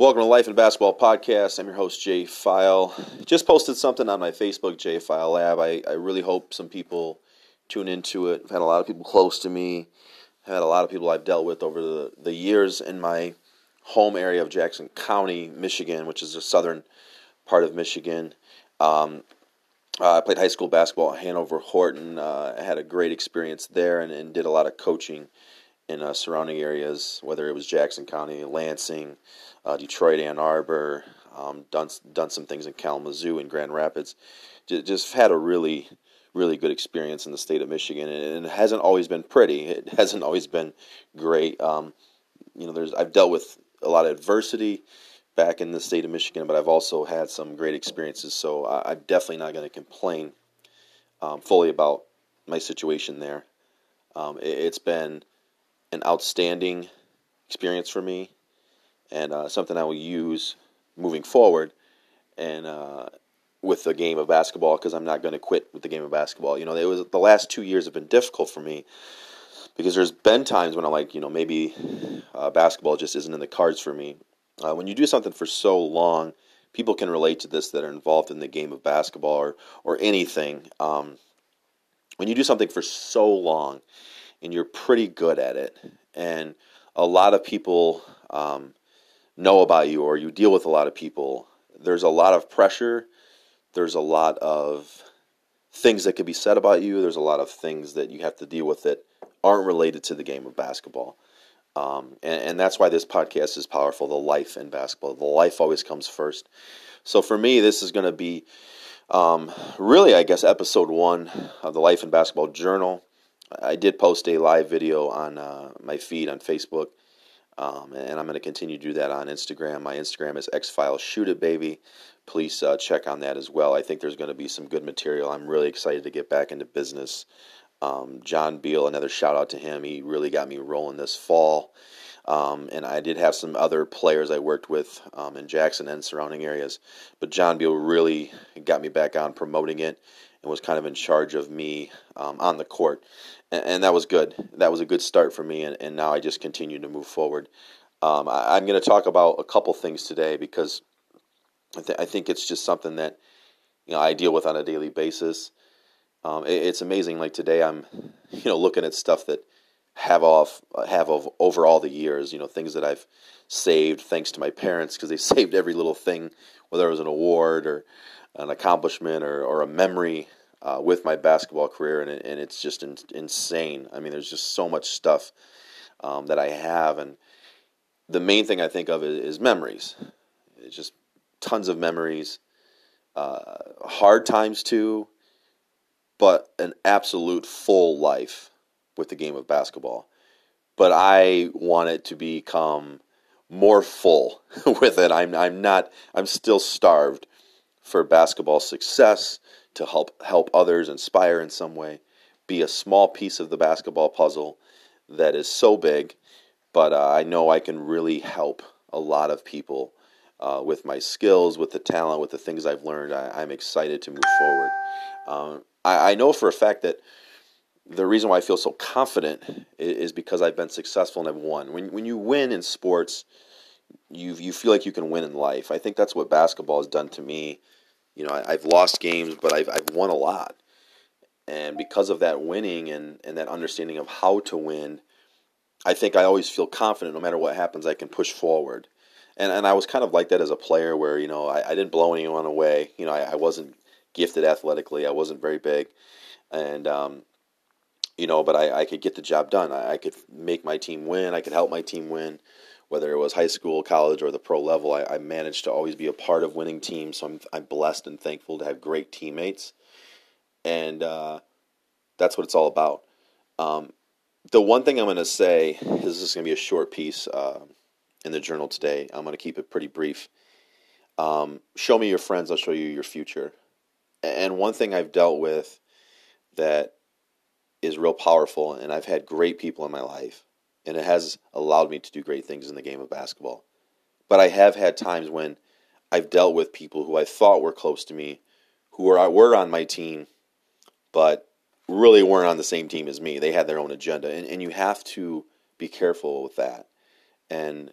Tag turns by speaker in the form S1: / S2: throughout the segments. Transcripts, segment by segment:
S1: Welcome to Life and Basketball Podcast. I'm your host, Jay File. Just posted something on my Facebook, Jay File Lab. I, I really hope some people tune into it. I've had a lot of people close to me. I've had a lot of people I've dealt with over the, the years in my home area of Jackson County, Michigan, which is the southern part of Michigan. Um, uh, I played high school basketball at Hanover Horton. Uh, I had a great experience there and, and did a lot of coaching in uh, surrounding areas, whether it was Jackson County, Lansing, uh, Detroit, Ann Arbor, um, done done some things in Kalamazoo and Grand Rapids. Just, just had a really really good experience in the state of Michigan, and it hasn't always been pretty. It hasn't always been great. Um, you know, there's I've dealt with a lot of adversity back in the state of Michigan, but I've also had some great experiences. So I, am definitely not going to complain um, fully about my situation there. Um, it, it's been an outstanding experience for me and uh, something I will use moving forward and uh, with the game of basketball because I'm not going to quit with the game of basketball. You know, it was the last two years have been difficult for me because there's been times when I'm like, you know, maybe uh, basketball just isn't in the cards for me. Uh, when you do something for so long, people can relate to this that are involved in the game of basketball or or anything. Um, when you do something for so long and you're pretty good at it, and a lot of people um, know about you, or you deal with a lot of people, there's a lot of pressure. There's a lot of things that could be said about you. There's a lot of things that you have to deal with that aren't related to the game of basketball. Um, and, and, that's why this podcast is powerful the life in basketball. The life always comes first. So for me, this is going to be um, really, I guess, episode one of the Life in Basketball Journal. I did post a live video on uh, my feed on Facebook, um, and I'm going to continue to do that on Instagram. My Instagram is xfile shoot it baby. Please uh, check on that as well. I think there's going to be some good material. I'm really excited to get back into business. Um, John Beal, another shout out to him. He really got me rolling this fall. Um, and I did have some other players I worked with um, in Jackson and surrounding areas. But John Beal really got me back on promoting it and was kind of in charge of me um, on the court and, and, that was good. That was a good start for me, and, and now I just continue to move forward. Um, I, am going to talk about a couple things today because I, th- I, think it's just something that you know I deal with on a daily basis. Um, it, it's amazing. Like today, I'm you know looking at stuff that have off have of over all the years. You know things that I've saved thanks to my parents because they saved every little thing, whether it was an award or an accomplishment or, or a memory uh, with my basketball career, and, and it's just in, insane. I mean, there's just so much stuff um, that I have, and the main thing I think of is, is memories. It's just tons of memories, uh, hard times too, but an absolute full life with the game of basketball. But I want it to become more full with it. I'm I'm not. I'm still starved for basketball success to help help others inspire in some way be a small piece of the basketball puzzle that is so big. But uh, i know i can really help a lot of people uh, with my skills with the talent with the things i've learned. I, am excited to move forward. Um, I, I, know for a fact that the reason why i feel so confident is because i've been successful and i've won. When, when you win in sports you, you feel like you can win in life. I think that's what basketball has done to me you know, I, have lost games, but I've, I've won a lot. And because of that winning and, and that understanding of how to win, I think I always feel confident no matter what happens, I can push forward. And, and I was kind of like that as a player where, you know, I, I didn't blow anyone away. You know, I, I wasn't gifted athletically, I wasn't very big. And, um, you know, but I, I could get the job done. I, I could make my team win, I could help my team win whether it was high school, college, or the pro level, I, I, managed to always be a part of winning teams. So I'm, I'm blessed and thankful to have great teammates. And uh, that's what it's all about. Um, the one thing I'm going to say is this is going to be a short piece uh, in the journal today. I'm going to keep it pretty brief. Um, show me your friends, I'll show you your future. And one thing I've dealt with that is real powerful, and I've had great people in my life and it has allowed me to do great things in the game of basketball. But I have had times when I've dealt with people who I thought were close to me, who were were on my team, but really weren't on the same team as me. They had their own agenda, and, and you have to be careful with that. And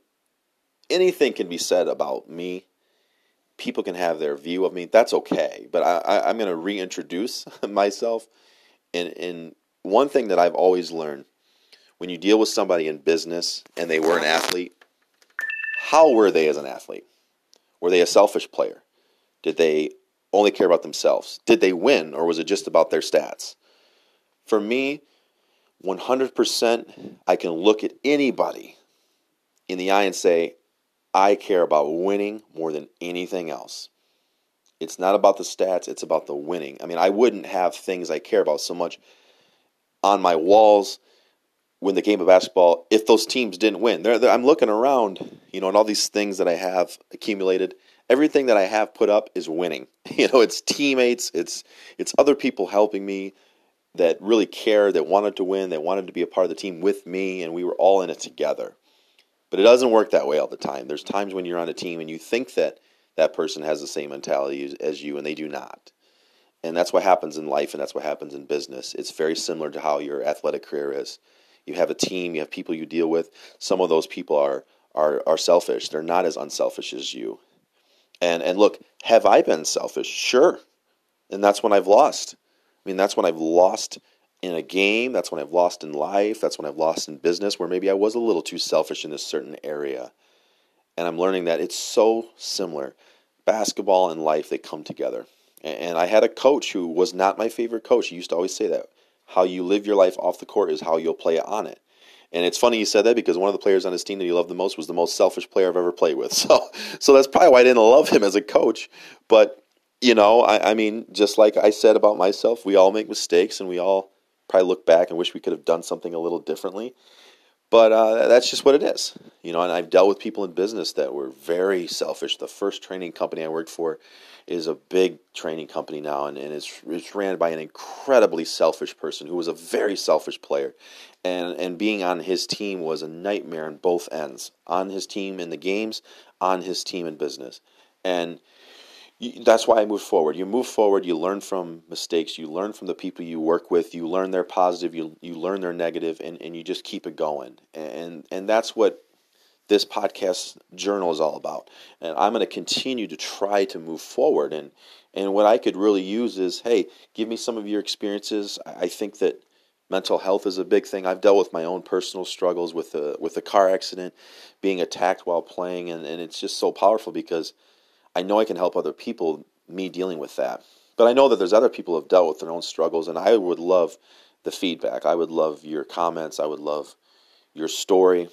S1: anything can be said about me. People can have their view of me. That's okay. But I, I, I'm going to reintroduce myself. And, and one thing that I've always learned when you deal with somebody in business and they were an athlete, how were they as an athlete? Were they a selfish player? Did they only care about themselves? Did they win or was it just about their stats? For me, 100%, I can look at anybody in the eye and say, I care about winning more than anything else. It's not about the stats, it's about the winning. I mean, I wouldn't have things I care about so much on my walls win the game of basketball if those teams didn't win. They're, they're, I'm looking around, you know, and all these things that I have accumulated. Everything that I have put up is winning. You know, it's teammates, it's it's other people helping me that really cared, that wanted to win, that wanted to be a part of the team with me, and we were all in it together. But it doesn't work that way all the time. There's times when you're on a team and you think that that person has the same mentality as you, and they do not. And that's what happens in life, and that's what happens in business. It's very similar to how your athletic career is you have a team, you have people you deal with. Some of those people are are are selfish. They're not as unselfish as you. And and look, have I been selfish? Sure. And that's when I've lost. I mean, that's when I've lost in a game, that's when I've lost in life, that's when I've lost in business where maybe I was a little too selfish in a certain area. And I'm learning that it's so similar. Basketball and life, they come together. And I had a coach who was not my favorite coach. He used to always say that how you live your life off the court is how you'll play on it. And it's funny you said that because one of the players on his team that he loved the most was the most selfish player I've ever played with. So, so that's probably why I didn't love him as a coach. But you know, I, I mean, just like I said about myself, we all make mistakes, and we all probably look back and wish we could have done something a little differently. But uh, that's just what it is, you know. And I've dealt with people in business that were very selfish. The first training company I worked for is a big training company now, and, and it's it's ran by an incredibly selfish person who was a very selfish player, and and being on his team was a nightmare on both ends. On his team in the games, on his team in business, and that's why I move forward. You move forward, you learn from mistakes, you learn from the people you work with, you learn their positive, you you learn their negative, and, and you just keep it going. And and that's what this podcast journal is all about. And I'm going to continue to try to move forward. And and what I could really use is, hey, give me some of your experiences. I think that mental health is a big thing. I've dealt with my own personal struggles with a with a car accident, being attacked while playing, and, and it's just so powerful because I know I can help other people, me dealing with that. But I know that there's other people who have dealt with their own struggles, and I would love the feedback. I would love your comments. I would love your story.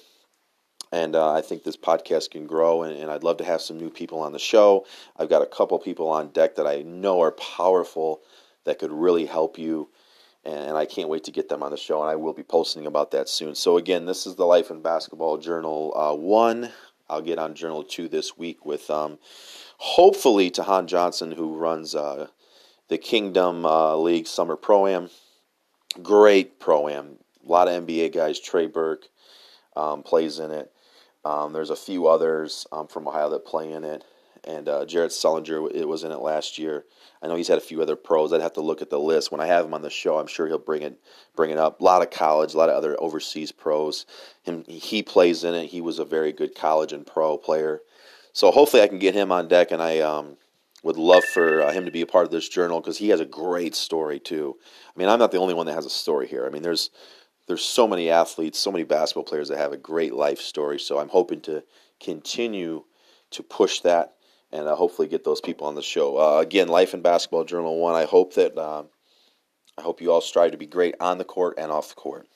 S1: And uh, I think this podcast can grow, and, and, I'd love to have some new people on the show. I've got a couple people on deck that I know are powerful that could really help you, and I can't wait to get them on the show. And I will be posting about that soon. So again, this is the Life in Basketball Journal uh, one. I'll get on Journal two this week with um, hopefully Tahan Johnson, who runs uh, the Kingdom uh, League Summer Pro Am. Great pro am. A lot of NBA guys. Trey Burke um, plays in it. Um, there's a few others um, from Ohio that play in it. And uh, Jared Sullinger it was in it last year. I know he's had a few other pros. I'd have to look at the list when I have him on the show. I'm sure he'll bring it bring it up. A lot of college, a lot of other overseas pros. Him he plays in it. He was a very good college and pro player. So hopefully I can get him on deck, and I um, would love for uh, him to be a part of this journal because he has a great story too. I mean, I'm not the only one that has a story here. I mean, there's there's so many athletes, so many basketball players that have a great life story. So I'm hoping to continue to push that and uh, hopefully get those people on the show. Uh, again, Life in Basketball Journal One. I hope that uh, I hope you all strive to be great on the court and off the court.